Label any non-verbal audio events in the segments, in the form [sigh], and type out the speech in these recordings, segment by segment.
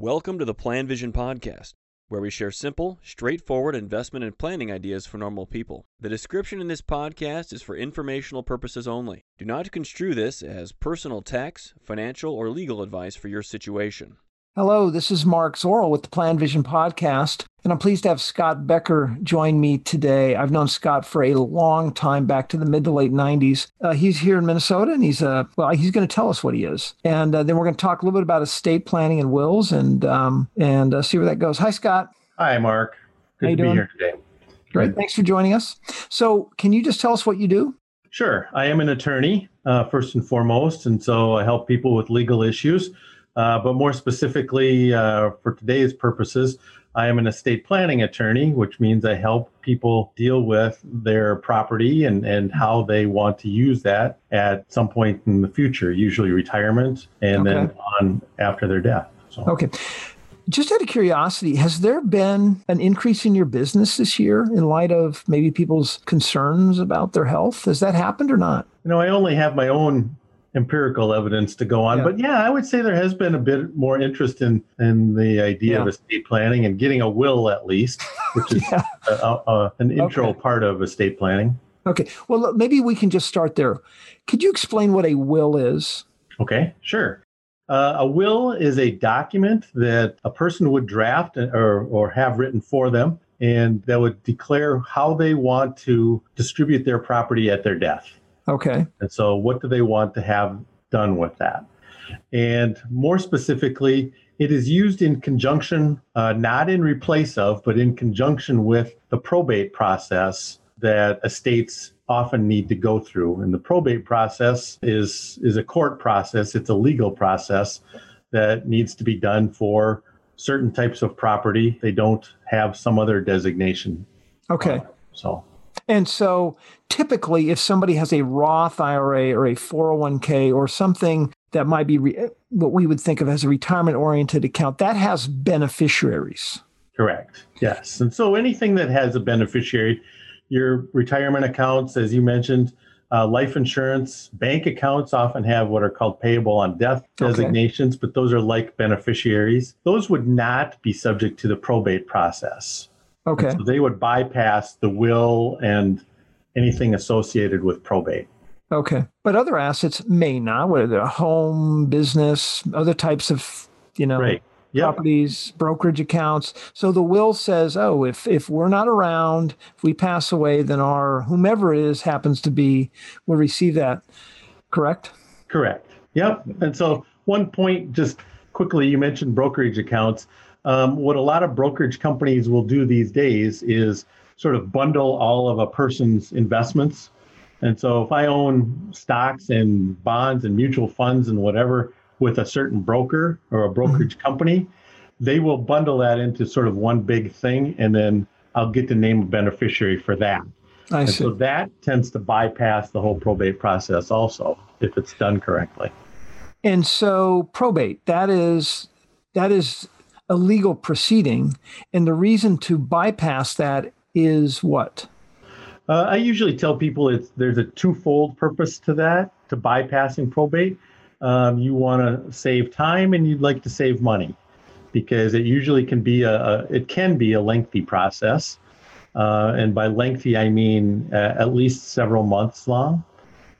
Welcome to the Plan Vision Podcast, where we share simple, straightforward investment and planning ideas for normal people. The description in this podcast is for informational purposes only. Do not construe this as personal tax, financial, or legal advice for your situation. Hello, this is Mark Zoril with the Plan Vision Podcast, and I'm pleased to have Scott Becker join me today. I've known Scott for a long time, back to the mid to late 90s. Uh, he's here in Minnesota, and he's uh, well, he's going to tell us what he is, and uh, then we're going to talk a little bit about estate planning and wills, and um, and uh, see where that goes. Hi, Scott. Hi, Mark. Good How you to doing? be here today. Great, thanks for joining us. So, can you just tell us what you do? Sure. I am an attorney, uh, first and foremost, and so I help people with legal issues. Uh, but more specifically, uh, for today's purposes, I am an estate planning attorney, which means I help people deal with their property and, and how they want to use that at some point in the future, usually retirement and then on after their death. So. Okay. Just out of curiosity, has there been an increase in your business this year in light of maybe people's concerns about their health? Has that happened or not? You know, I only have my own empirical evidence to go on, Yeah. but yeah, I would say there has been a bit more interest in in the idea of estate planning and getting a will at least, which is [laughs] Yeah. a, a- an intro Okay. part of estate planning. Okay. Well, maybe we can just start there. Could you explain what a will is? Okay, sure. Uh, a will is a document that a person would draft or, or have written for them, and that would declare how they want to distribute their property at their death. Okay. And so, what do they want to have done with that? And more specifically, it is used in conjunction, uh, not in replace of, but in conjunction with the probate process that estates often need to go through. And the probate process is, is a court process, it's a legal process that needs to be done for certain types of property. They don't have some other designation. Okay. So, And so typically, if somebody has a Roth IRA or a 401k or something that might be re- what we would think of as a retirement oriented account, that has beneficiaries. Correct. Yes. And so anything that has a beneficiary, your retirement accounts, as you mentioned, uh, life insurance, bank accounts often have what are called payable on death Okay. designations, but those are like beneficiaries. Those would not be subject to the probate process. Okay. So they would bypass the will and anything associated with probate. Okay. But other assets may not, whether they're home, business, other types of, you know, Right. Yep. properties, brokerage accounts. So the will says, oh, if if we're not around, if we pass away, then our whomever it is happens to be will receive that. Correct? Correct. Yep. And so, one point, just quickly, you mentioned brokerage accounts. Um, what a lot of brokerage companies will do these days is sort of bundle all of a person's investments. And so, if I own stocks and bonds and mutual funds and whatever with a certain broker or a brokerage company, they will bundle that into sort of one big thing, and then I'll get to name a beneficiary for that. I And see. so that tends to bypass the whole probate process also, if it's done correctly. And so probate, that is that is a legal proceeding. And the reason to bypass that is what? Uh, I usually tell people it's there's a twofold purpose to that, to bypassing probate. Um, you want to save time and you'd like to save money because it usually can be a, a it can be a lengthy process. Uh, and by lengthy, I mean uh, at least several months long.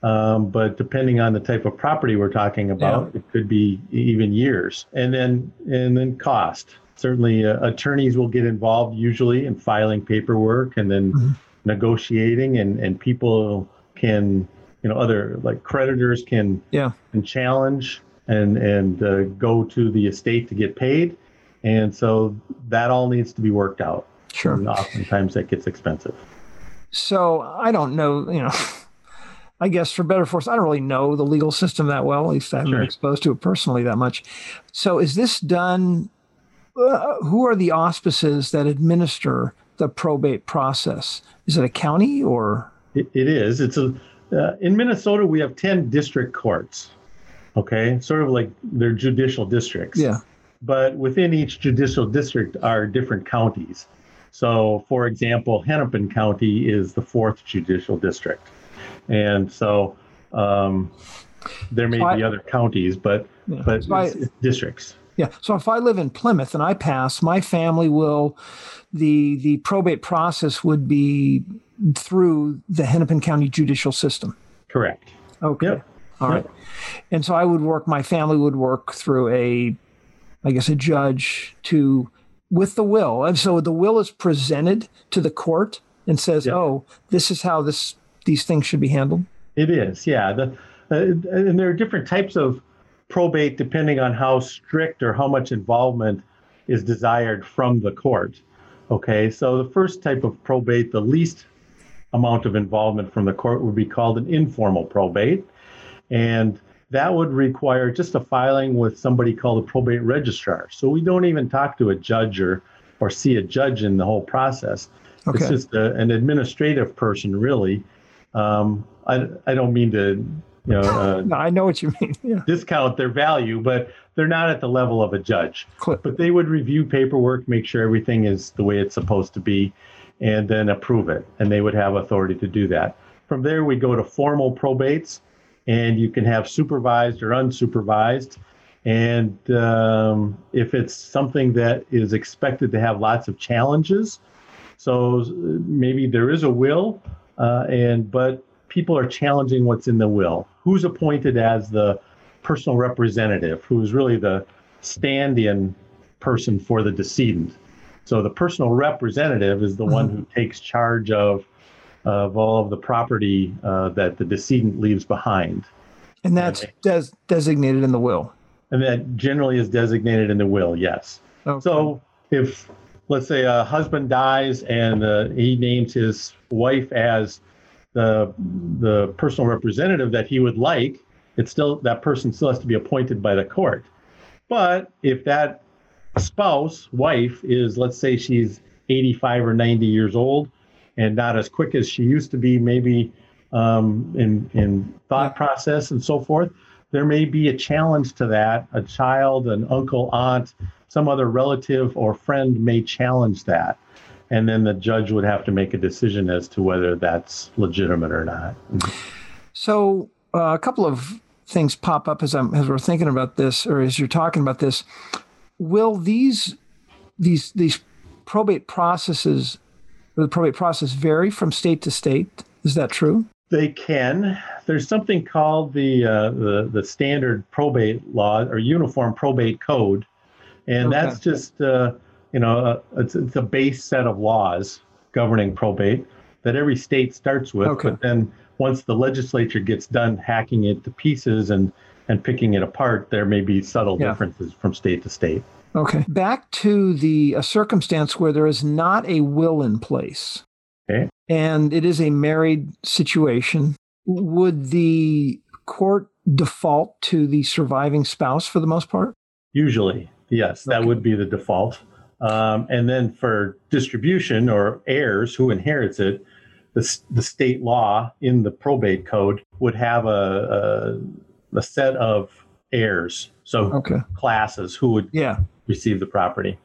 Um, but depending on the type of property we're talking about, it could be even years. And then and then cost. Certainly, uh, attorneys will get involved usually in filing paperwork and then Mhm. negotiating, and and people can you know other like creditors can Yeah. can challenge and and uh, go to the estate to get paid, and so that all needs to be worked out. Sure. And oftentimes that gets expensive. So I don't know, you know, I guess for better or worse, I don't really know the legal system that well. At least I haven't Sure. been exposed to it personally that much. So is this done? Uh, who are the auspices that administer the probate process? Is it a county or? It, it is. It's a uh, in Minnesota we have ten district courts. Okay, sort of like they're judicial districts. Yeah. But within each judicial district are different counties. So, for example, Hennepin County is the fourth judicial district, and so um, there may So I- be other counties, but Yeah. but So I- it's, it's districts. Yeah. So if I live in Plymouth and I pass, my family will the the probate process would be through the Hennepin County judicial system. Correct. Okay. Yep. All right. Yep. And so I would work my family would work through a I guess a judge to with the will. And so the will is presented to the court and says, Yep. "Oh, this is how this these things should be handled." It is, yeah. The, uh, and there are different types of probate depending on how strict or how much involvement is desired from the court. Okay, so the first type of probate, the least amount of involvement from the court, would be called an informal probate. And that would require just a filing with somebody called a probate registrar. So we don't even talk to a judge or, or see a judge in the whole process. Okay. It's just a, an administrative person, really. Um, I, I don't mean to, you know, uh, [laughs] No, I know what you mean. [laughs] Yeah. discount their value, but they're not at the level of a judge. Clip. But they would review paperwork, make sure everything is the way it's supposed to be, and then approve it. And they would have authority to do that. From there, we go to formal probates, and you can have supervised or unsupervised. And um, if it's something that is expected to have lots of challenges, so maybe there is a will, uh, and but people are challenging what's in the will. Who's appointed as the personal representative, who is really the stand-in person for the decedent. So the personal representative is the one who takes charge of of all of the property uh, that the decedent leaves behind, And that's des- designated in the will. and that generally is designated in the will. Yes. Okay. So if, let's say, a husband dies and uh, he names his wife as the the personal representative that he would like, it's still that person still has to be appointed by the court. But if that spouse, wife, is let's say she's 85 or 90 years old and not as quick as she used to be, maybe um, in in thought process and so forth, there may be a challenge to that. A child, an uncle, aunt, some other relative or friend may challenge that. And then the judge would have to make a decision as to whether that's legitimate or not. So uh, a couple of things pop up as I'm as we're thinking about this, or as you're talking about this. Will these these these probate processes, or the probate process, vary from state to state? Is that true? They can. There's something called the uh, the the standard probate law or uniform probate code, and Okay. that's just uh, you know uh, it's, it's a base set of laws governing probate that every state starts with. Okay. But then once the legislature gets done hacking it to pieces and and picking it apart, there may be subtle Yeah. differences from state to state. Okay. Back to the a circumstance where there is not a will in place. Okay. And it is a married situation. Would the court default to the surviving spouse for the most part? Usually, yes, that would be the default. Um, and then for distribution or heirs who inherits it, the, the state law in the probate code would have a, a, a set of heirs, so Okay. classes who would Yeah. receive the property.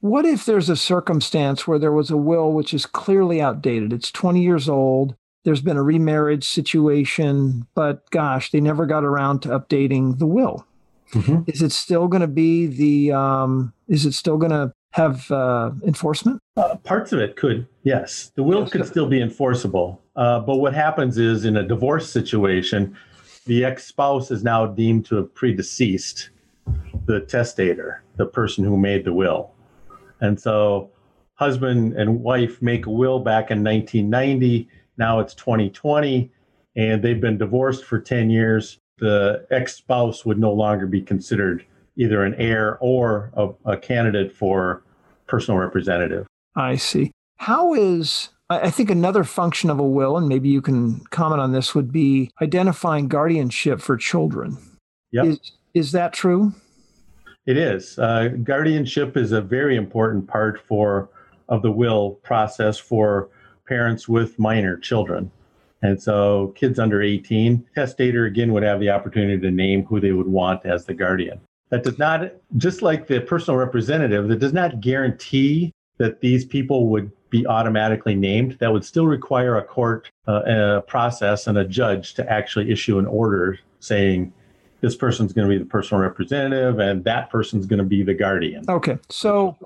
What if there's a circumstance where there was a will which is clearly outdated? It's 20 years old. There's been a remarriage situation, but gosh, they never got around to updating the will. Mhm. Is it still going to be the? Um, is it still going to have uh, enforcement? Uh, parts of it could, yes. The will Yes. could still be enforceable. Uh, but what happens is in a divorce situation, the ex spouse is now deemed to have predeceased the testator, the person who made the will. And so husband and wife make a will back in 1990. Now it's 2020, and they've been divorced for 10 years. The ex spouse would no longer be considered either an heir or a, a candidate for personal representative. I see. How is I I think another function of a will, and maybe you can comment on this, would be identifying guardianship for children. Yep. Is is that true? It is. Uh, guardianship is a very important part for of the will process for parents with minor children. And so kids under 18, testator again would have the opportunity to name who they would want as the guardian. That does not, just like the personal representative, that does not guarantee that these people would be automatically named. That would still require a court uh, a process and a judge to actually issue an order saying this person's going to be the personal representative and that person's going to be the guardian. Okay. So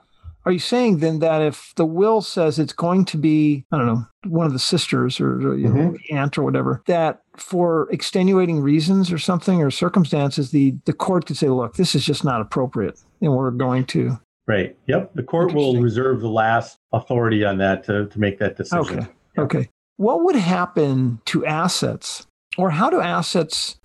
are you saying then that if the will says it's going to be, I don't know, one of the sisters or you know, mm-hmm. aunt or whatever, that for extenuating reasons or something or circumstances, the, the court could say, look, this is just not appropriate and we're going to. Right. Yep. The court will reserve the last authority on that to, to make that decision. Okay. Okay. What would happen to assets or how do assets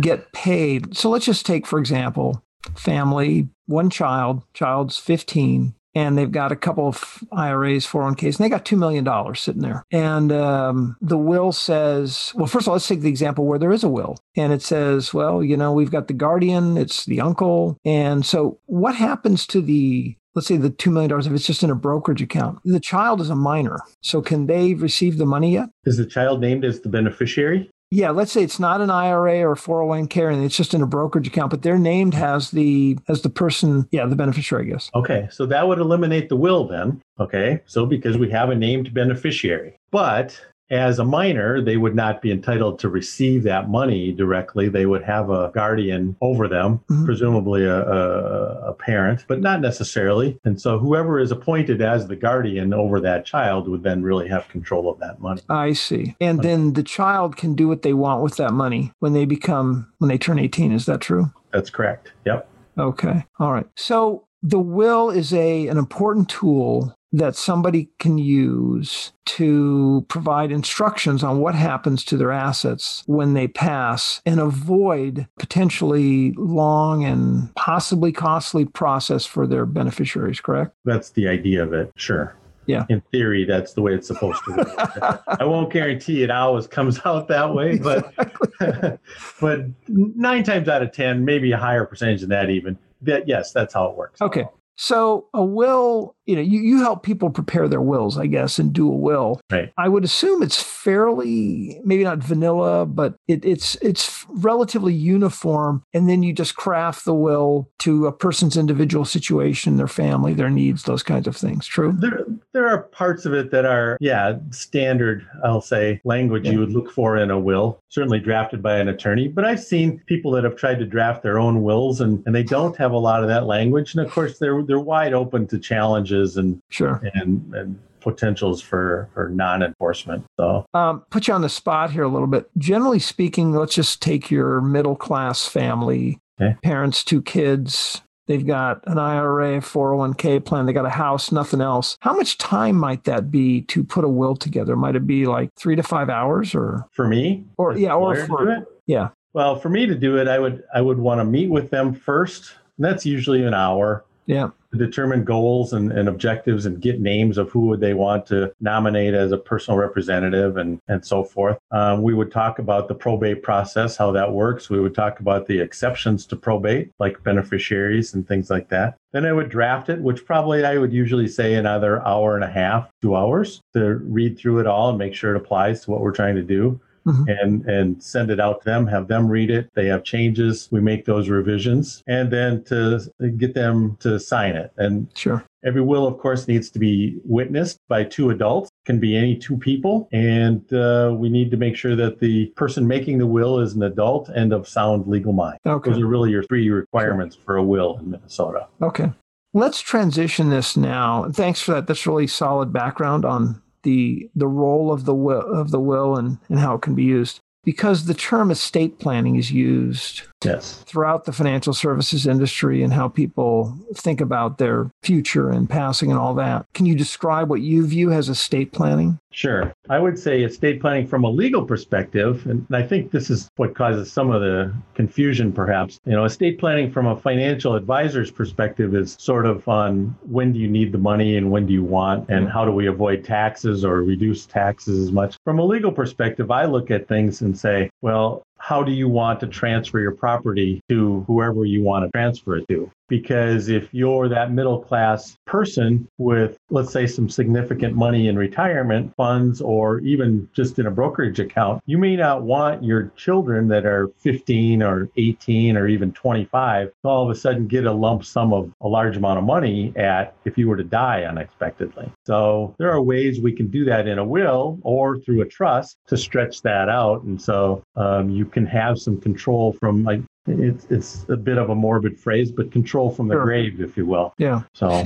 get paid? So let's just take, for example, family, one child, child's 15, and they've got a couple of IRAs, 401ks, and they got $2 million sitting there. And um, the will says, well, first of all, let's take the example where there is a will. And it says, well, you know, we've got the guardian, it's the uncle. And so what happens to the let's say the $2 million, if it's just in a brokerage account, the child is a minor. So can they receive the money yet? Is the child named as the beneficiary? Yeah, let's say it's not an IRA or 401k and it's just in a brokerage account, but they're named as the as the person, yeah, the beneficiary, I guess. Okay, so that would eliminate the will then. Okay, so because we have a named beneficiary. But as a minor, they would not be entitled to receive that money directly. They would have a guardian over them, mm-hmm. presumably a, a, a, parent, but not necessarily. And so whoever is appointed as the guardian over that child would then really have control of that money. I see. And then the child can do what they want with that money when they become, when they turn 18. Is that true? That's correct. Yep. Okay. All right. So the will is a an important tool that somebody can use to provide instructions on what happens to their assets when they pass and avoid potentially long and possibly costly process for their beneficiaries, correct? That's the idea of it, sure. Yeah. In theory, that's the way it's supposed to work. [laughs] I won't guarantee it always comes out that way, but exactly. [laughs] but nine times out of ten, maybe a higher percentage than that even. Yes, that's how it works. Okay. So a will, you know, you, you help people prepare their wills, I guess, and do a will. Right. I would assume it's fairly maybe not vanilla, but it, it's it's relatively uniform. And then you just craft the will to a person's individual situation, their family, their needs, those kinds of things. True. There there are parts of it that are, yeah, standard, I'll say, language yeah. you would look for in a will, certainly drafted by an attorney. But I've seen people that have tried to draft their own wills and, and they don't have a lot of that language. And of course they're they're wide open to challenges and sure. and and potentials for for non-enforcement so. Um, put you on the spot here a little bit. Generally speaking let's just take your middle class family okay. parents two kids. They've got an ira 401k plan. They got a house nothing else. How much time might that be to put a will together? Might it be like three to five hours or? For me? Or yeah or for yeah. Well for me to do it i would i would want to meet with them first. That's usually an hour. Yeah determine goals and, and objectives and get names of who would they want to nominate as a personal representative and, and so forth. Um, we would talk about the probate process, how that works. We would talk about the exceptions to probate, like beneficiaries and things like that. Then I would draft it, which probably I would usually say another hour and a half, two hours to read through it all and make sure it applies to what we're trying to do mm-hmm. and and send it out to them, have them read it. They have changes, we make those revisions, and then to get them to sign it. And sure. Every will, of course, needs to be witnessed by two adults. Can be any two people, and uh, we need to make sure that the person making the will is an adult and of sound legal mind. Okay. Those are really your three requirements sure. for a will in Minnesota. Okay. Let's transition this now. Thanks for that. That's really solid background on the the role of the will of the will and, and how it can be used. Because the term estate planning is used yes. throughout the financial services industry and how people think about their future and passing and all that. Can you describe what you view as estate planning? Sure. I would say estate planning from a legal perspective, and I think this is what causes some of the confusion perhaps. You know, estate planning from a financial advisor's perspective is sort of on when do you need the money and when do you want, and mm-hmm. how do we avoid taxes or reduce taxes as much. From a legal perspective, I look at things and say, well, how do you want to transfer your property to whoever you want to transfer it to? Because if you're that middle class person with, let's say, some significant money in retirement funds or even just in a brokerage account, you may not want your children that are 15 or 18 or even 25 to all of a sudden get a lump sum of a large amount of money at if you were to die unexpectedly. So there are ways we can do that in a will or through a trust to stretch that out. And so um, you can have some control from like it's it's a bit of a morbid phrase, but control from the Sure. grave, if you will. Yeah. So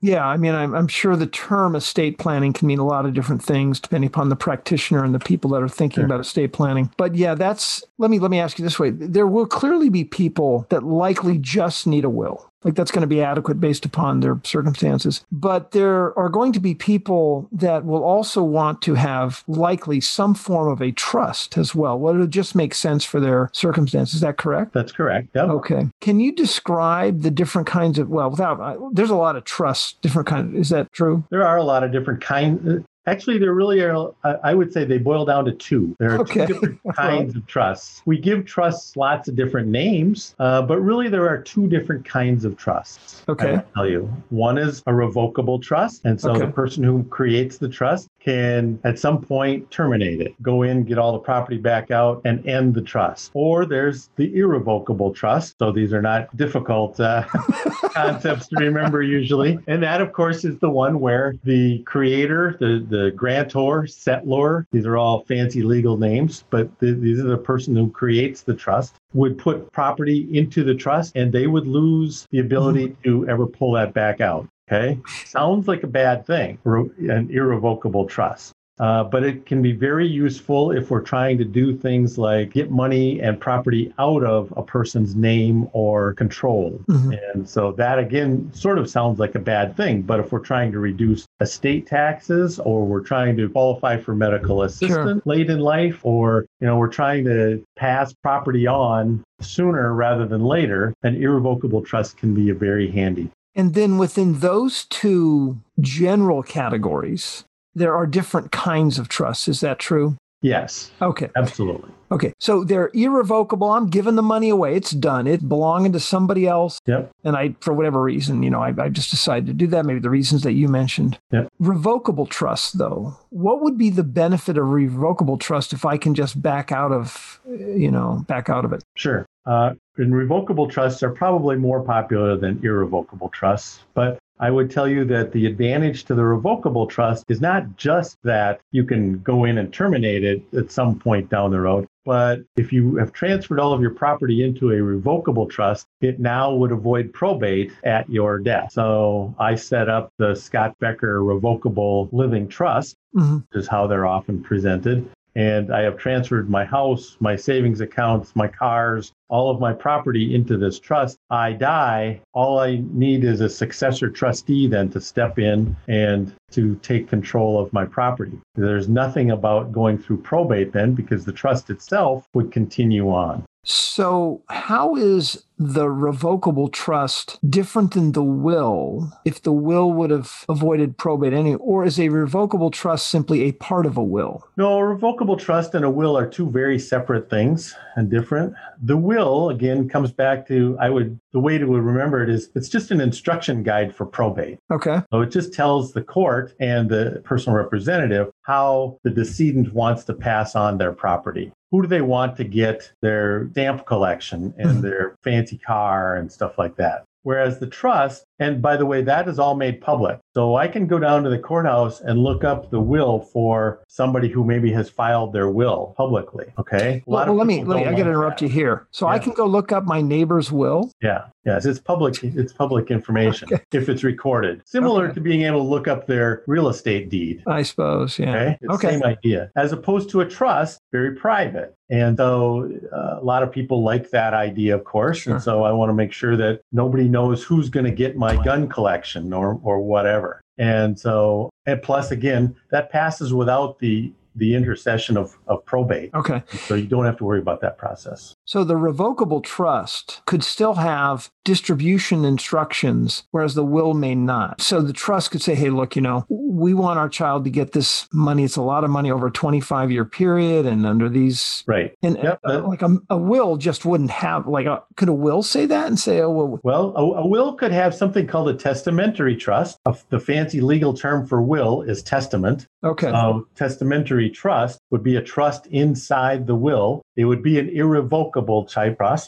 Yeah, I mean, I'm, I'm sure the term estate planning can mean a lot of different things depending upon the practitioner and the people that are thinking Sure. about estate planning. But yeah, that's let me let me ask you this way: there will clearly be people that likely just need a will, like that's going to be adequate based upon their circumstances. But there are going to be people that will also want to have likely some form of a trust as well. Well, it'll just make sense for their circumstances. Is that correct? that's correct. Yep. Okay. Can you describe the different kinds of well, without I- there's a lot of trust, different kind. Is that true? There are a lot of different kinds. Actually, there really are. I I would say they boil down to two. There are Okay. two different [laughs] kinds of trusts. We give trusts lots of different names, uh, but really there are two different kinds of trusts. I Okay. will tell you. One is a revocable trust, and so Okay. the person who creates the trust can, at some point, terminate it, go in, get all the property back out, and end the trust. Or there's the irrevocable trust. So these are not difficult uh, [laughs] concepts to remember usually. And that, of course, is the one where the creator, the, the grantor, settlor, these are all fancy legal names, but th- these are the person who creates the trust, would put property into the trust and they would lose the ability to ever pull that back out. Okay. Sounds like a bad thing, an irrevocable trust. Uh, but it can be very useful if we're trying to do things like get money and property out of a person's name or control. Mhm. And so that again sort of sounds like a bad thing. But if we're trying to reduce estate taxes or we're trying to qualify for medical assistance late in life or you know we're trying to pass property on sooner rather than later, an irrevocable trust can be a very handy. And then within those two general categories, there are different kinds of trusts. Is that true? Yes, Okay. absolutely. Okay. So they're irrevocable. I'm giving the money away. It's done. It's belonging to somebody else. Yep. And I, for whatever reason, you know, I, I just decided to do that. Maybe the reasons that you mentioned. Yep. Revocable trust, though, what would be the benefit of revocable trust if I can just back out of, you know, back out of it? Sure. Uh, and revocable trusts are probably more popular than irrevocable trusts, but I would tell you that the advantage to the revocable trust is not just that you can go in and terminate it at some point down the road, but if you have transferred all of your property into a revocable trust, it now would avoid probate at your death. So I set up the Scott Becker Revocable Living Trust Mhm. is how they're often presented. And I have transferred my house, my savings accounts, my cars, all of my property into this trust. I die. All I need is a successor trustee then to step in and to take control of my property. There's nothing about going through probate then because the trust itself would continue on. So, how is the revocable trust different than the will if the will would have avoided probate any Or is a revocable trust simply a part of a will? No, a revocable trust and a will are two very separate things and different. The will, again, comes back to I would, the way to remember it is it's just an instruction guide for probate. Okay. So it just tells the court and the personal representative how the decedent wants to pass on their property. Who do they want to get their stamp collection and Mhm. their fancy car and stuff like that? Whereas the trust, and by the way, that is all made public. So I can go down to the courthouse and look up the will for somebody who maybe has filed their will publicly. Okay. A lot Well, of let me, let me, I got to interrupt that. you here. So I can go look up my neighbor's will. Yeah, yes, it's public. It's public information Okay. if it's recorded. Similar Okay. to being able to look up their real estate deed. I suppose. Yeah. Okay, it's Okay. same idea. As opposed to a trust, very private. And so uh, a lot of people like that idea, of course. Sure. And so I want to make sure that nobody knows who's going to get my gun collection or or whatever. And so, and plus, again, that passes without the the intercession of, of probate. Okay. So you don't have to worry about that process. So the revocable trust could still have distribution instructions, whereas the will may not. So the trust could say, hey, look, you know, we want our child to get this money. It's a lot of money over a 25 year period and under these. Right. And Yep, uh, like a, a will just wouldn't have, like, a, could a will say that and say, oh, well, Well, a, a will could have something called a testamentary trust. A- the fancy legal term for will is testament. okay. So, testamentary trust would be a trust inside the will. It would be an irrevocable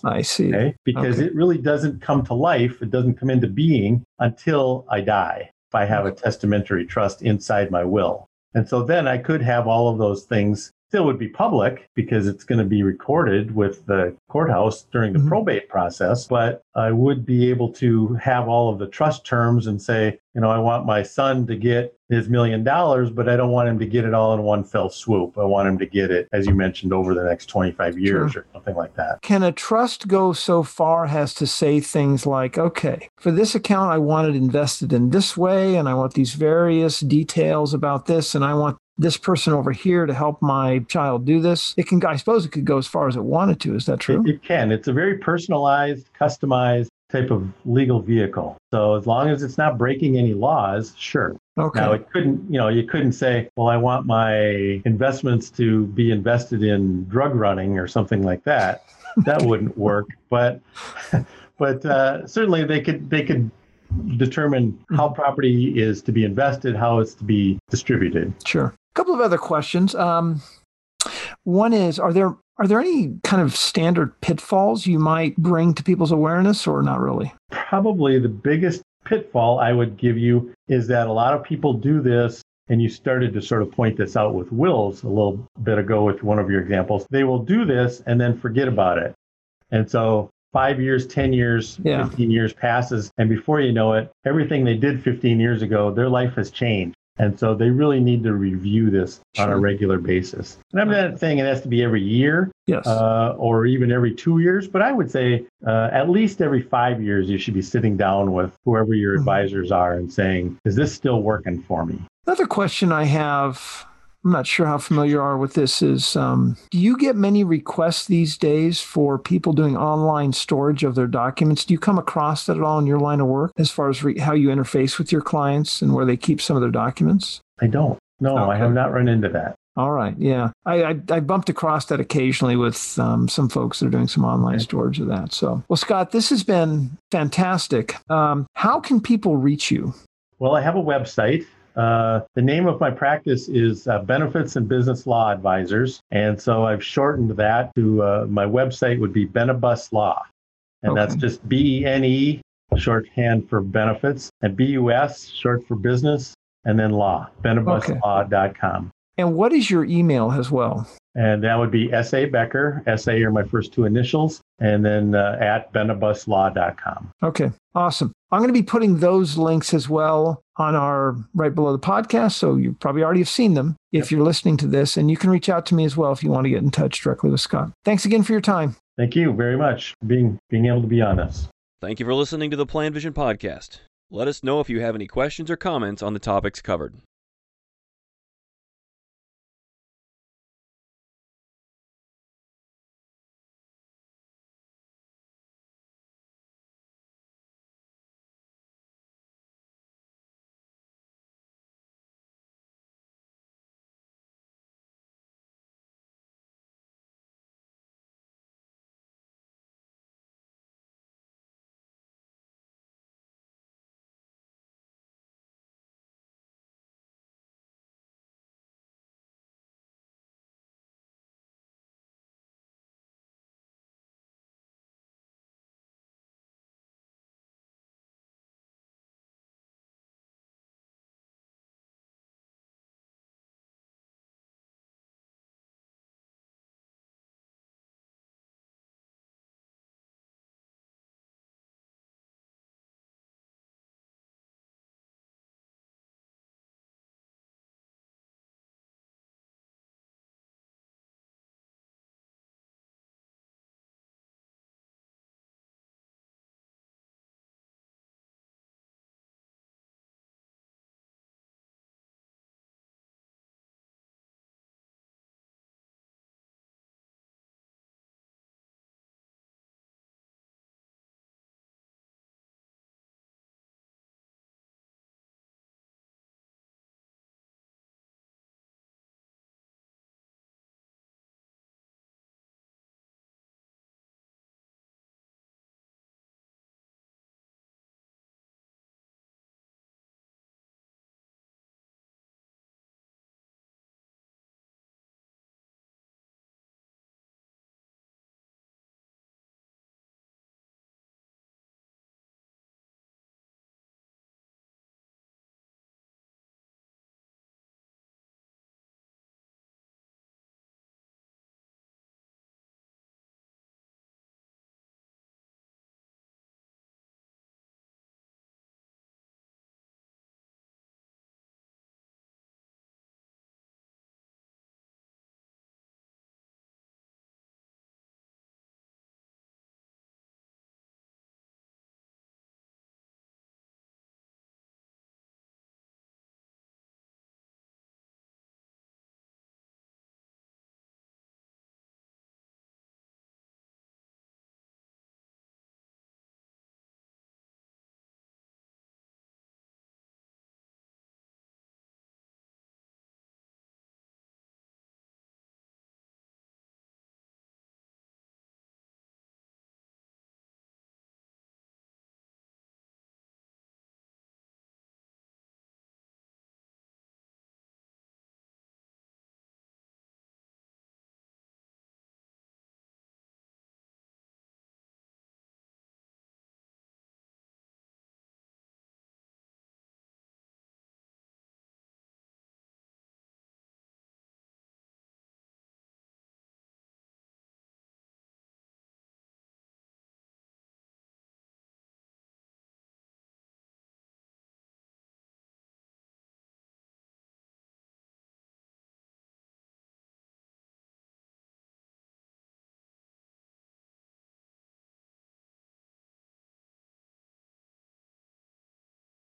I see. okay? Because Okay. it really doesn't come to life, it doesn't come into being until I die. If I have a testamentary trust inside my will. And so then I could have all of those things still would be public because it's going to be recorded with the courthouse during the Mhm. probate process. But I would be able to have all of the trust terms and say, you know, I want my son to get his million dollars, but I don't want him to get it all in one fell swoop. I want him to get it, as you mentioned, over the next 25 years or something like that. Can a trust go so far as to say things like, okay, for this account, I want it invested in this way, and I want these various details about this, and I want this person over here to help my child do this? It can, I suppose, it could go as far as it wanted to. Is that true? It, it can. It's a very personalized, customized type of legal vehicle. So as long as it's not breaking any laws, sure. Okay. Now it couldn't, you know, you couldn't say, well, I want my investments to be invested in drug running or something like that. That [laughs] wouldn't work. But, [laughs] but uh, certainly they could they could determine how property is to be invested, how it's to be distributed. Sure. A couple of other questions. Um, one is, are there are there any kind of standard pitfalls you might bring to people's awareness, or not really? Probably the biggest pitfall I would give you is that a lot of people do this and you started to sort of point this out with wills a little bit ago with one of your examples. They will do this and then forget about it. And so five years, 10 years, Yeah. 15 years passes. And before you know it, everything they did 15 years ago, their life has changed. And so they really need to review this on a regular basis. And I'm not saying it has to be every year Yes. uh, or even every two years, but I would say uh, at least every five years, you should be sitting down with whoever your Mhm. advisors are and saying, is this still working for me? Another question I have, I'm not sure how familiar you are with this, is um, do you get many requests these days for people doing online storage of their documents? Do you come across that at all in your line of work as far as re- how you interface with your clients and where they keep some of their documents? I don't. No, I have not run into that. All right. Yeah. I, I, I bumped across that occasionally with um, some folks that are doing some online Okay. storage of that. So, well, Scott, this has been fantastic. Um, how can people reach you? Well, I have a website. Uh, the name of my practice is uh, Benefits and Business Law Advisors. And so I've shortened that to uh, my website would be Benebus Law. And that's just B E N E, shorthand for benefits, and B U S, short for business, and then law, benebuslaw.com. And what is your email as well? And that would be S.A. Becker. S.A. are my first two initials, and then uh, at benebuslaw.com. Okay, awesome. I'm going to be putting those links as well on our right below the podcast. So you probably already have seen them if you're listening to this. And you can reach out to me as well if you want to get in touch directly with Scott. Thanks again for your time. Thank you very much for being, being able to be on us. Thank you for listening to the Plan Vision podcast. Let us know if you have any questions or comments on the topics covered.